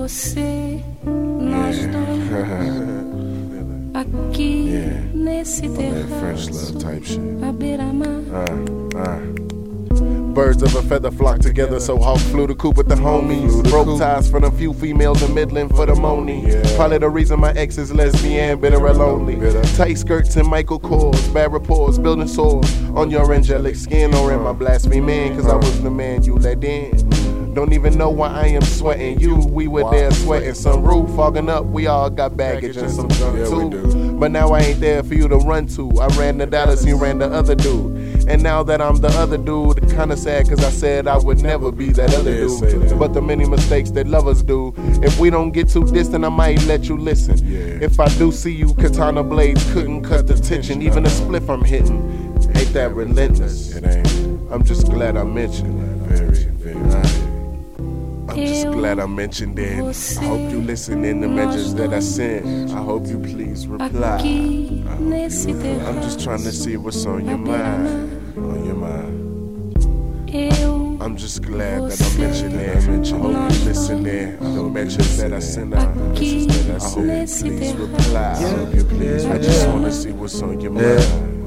você, nós dois. Aqui nesse That French love terraço, type shit. à beira-mar. Uh, uh. Birds of a feather flock together, so Hawk flew the coop with the homies. Broke ties from a few females in Midland for the money. Probably the reason my ex is lesbian, bitter and lonely. Tight skirts and Michael Kors, bad reports, building sores on your angelic skin or in my blasphemy, man, cause I was the man you let in. Don't even know why I am sweating you. We were there sweating some roof, fogging up. We all got baggage and some junk Yeah, too. But now I ain't there for you to run to. I ran to Dallas, you ran the other dude. And now that I'm the other dude, kinda sad cause I said I would never be that other dude. But the many mistakes that lovers do. If we don't get too distant, I might let you listen. If I do see you, katana blades couldn't cut the tension. Even a spliff I'm hitting. Ain't that relentless? It ain't I'm just glad I mentioned it. very, very. I'm just glad I mentioned it. I hope you listen in the messages that I sent. I hope you please reply. Nesse I'm just trying to see what's on your mind. On your mind. I'm just glad that I mentioned it. I hope you listen there. The messages that I sent out. I hope you please reply. I hope you please. I just want to see what's on your mind.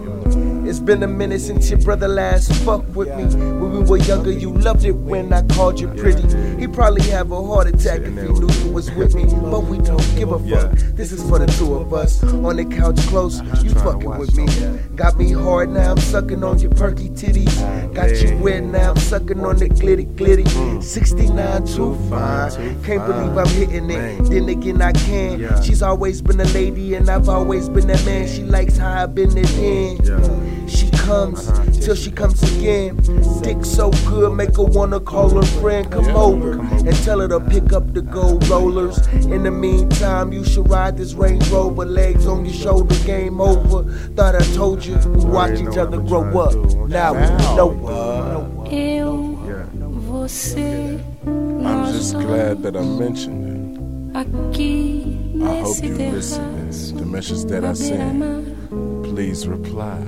It's been a minute since your brother last fucked with me. When we were younger, you loved it when I called you pretty. He probably have a heart attack if he knew you was with me. But we don't give a fuck. This is for the two of us. On the couch close, you fucking with me. Got me hard now, I'm sucking on your perky titties. Got you wet now, I'm sucking on the glitty glitty. 69 too fine. Can't believe I'm hitting it. Then again, I can. She's always been a lady, and I've always been that man. She likes how I've been it in. She comes till she comes again. Dick so good, make her wanna call her friend. Come over and tell her to pick up the gold rollers. In the meantime, you should ride this Range Rover. Legs on your shoulder, game over. Thought I told you, we watch each other grow up. Now we know. Eu, você, I'm just glad that I mentioned Aqui it. I hope you listen. terraço, The message that I send. Please reply.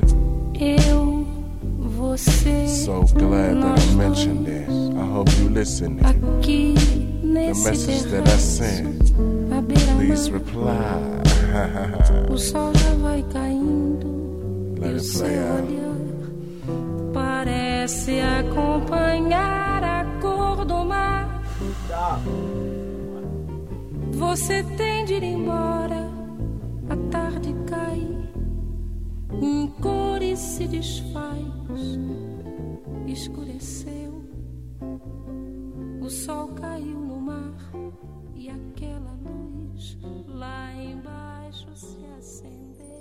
Eu, você, So glad that I mentioned it. I hope you listen. aqui The nesse message that I sent. Please reply. O sol já vai caindo Let e o it seu play out. olhar parece acompanhar a cor do mar. Você tem de ir embora, se desfaz, escureceu, o sol caiu no mar e aquela luz lá embaixo se acendeu.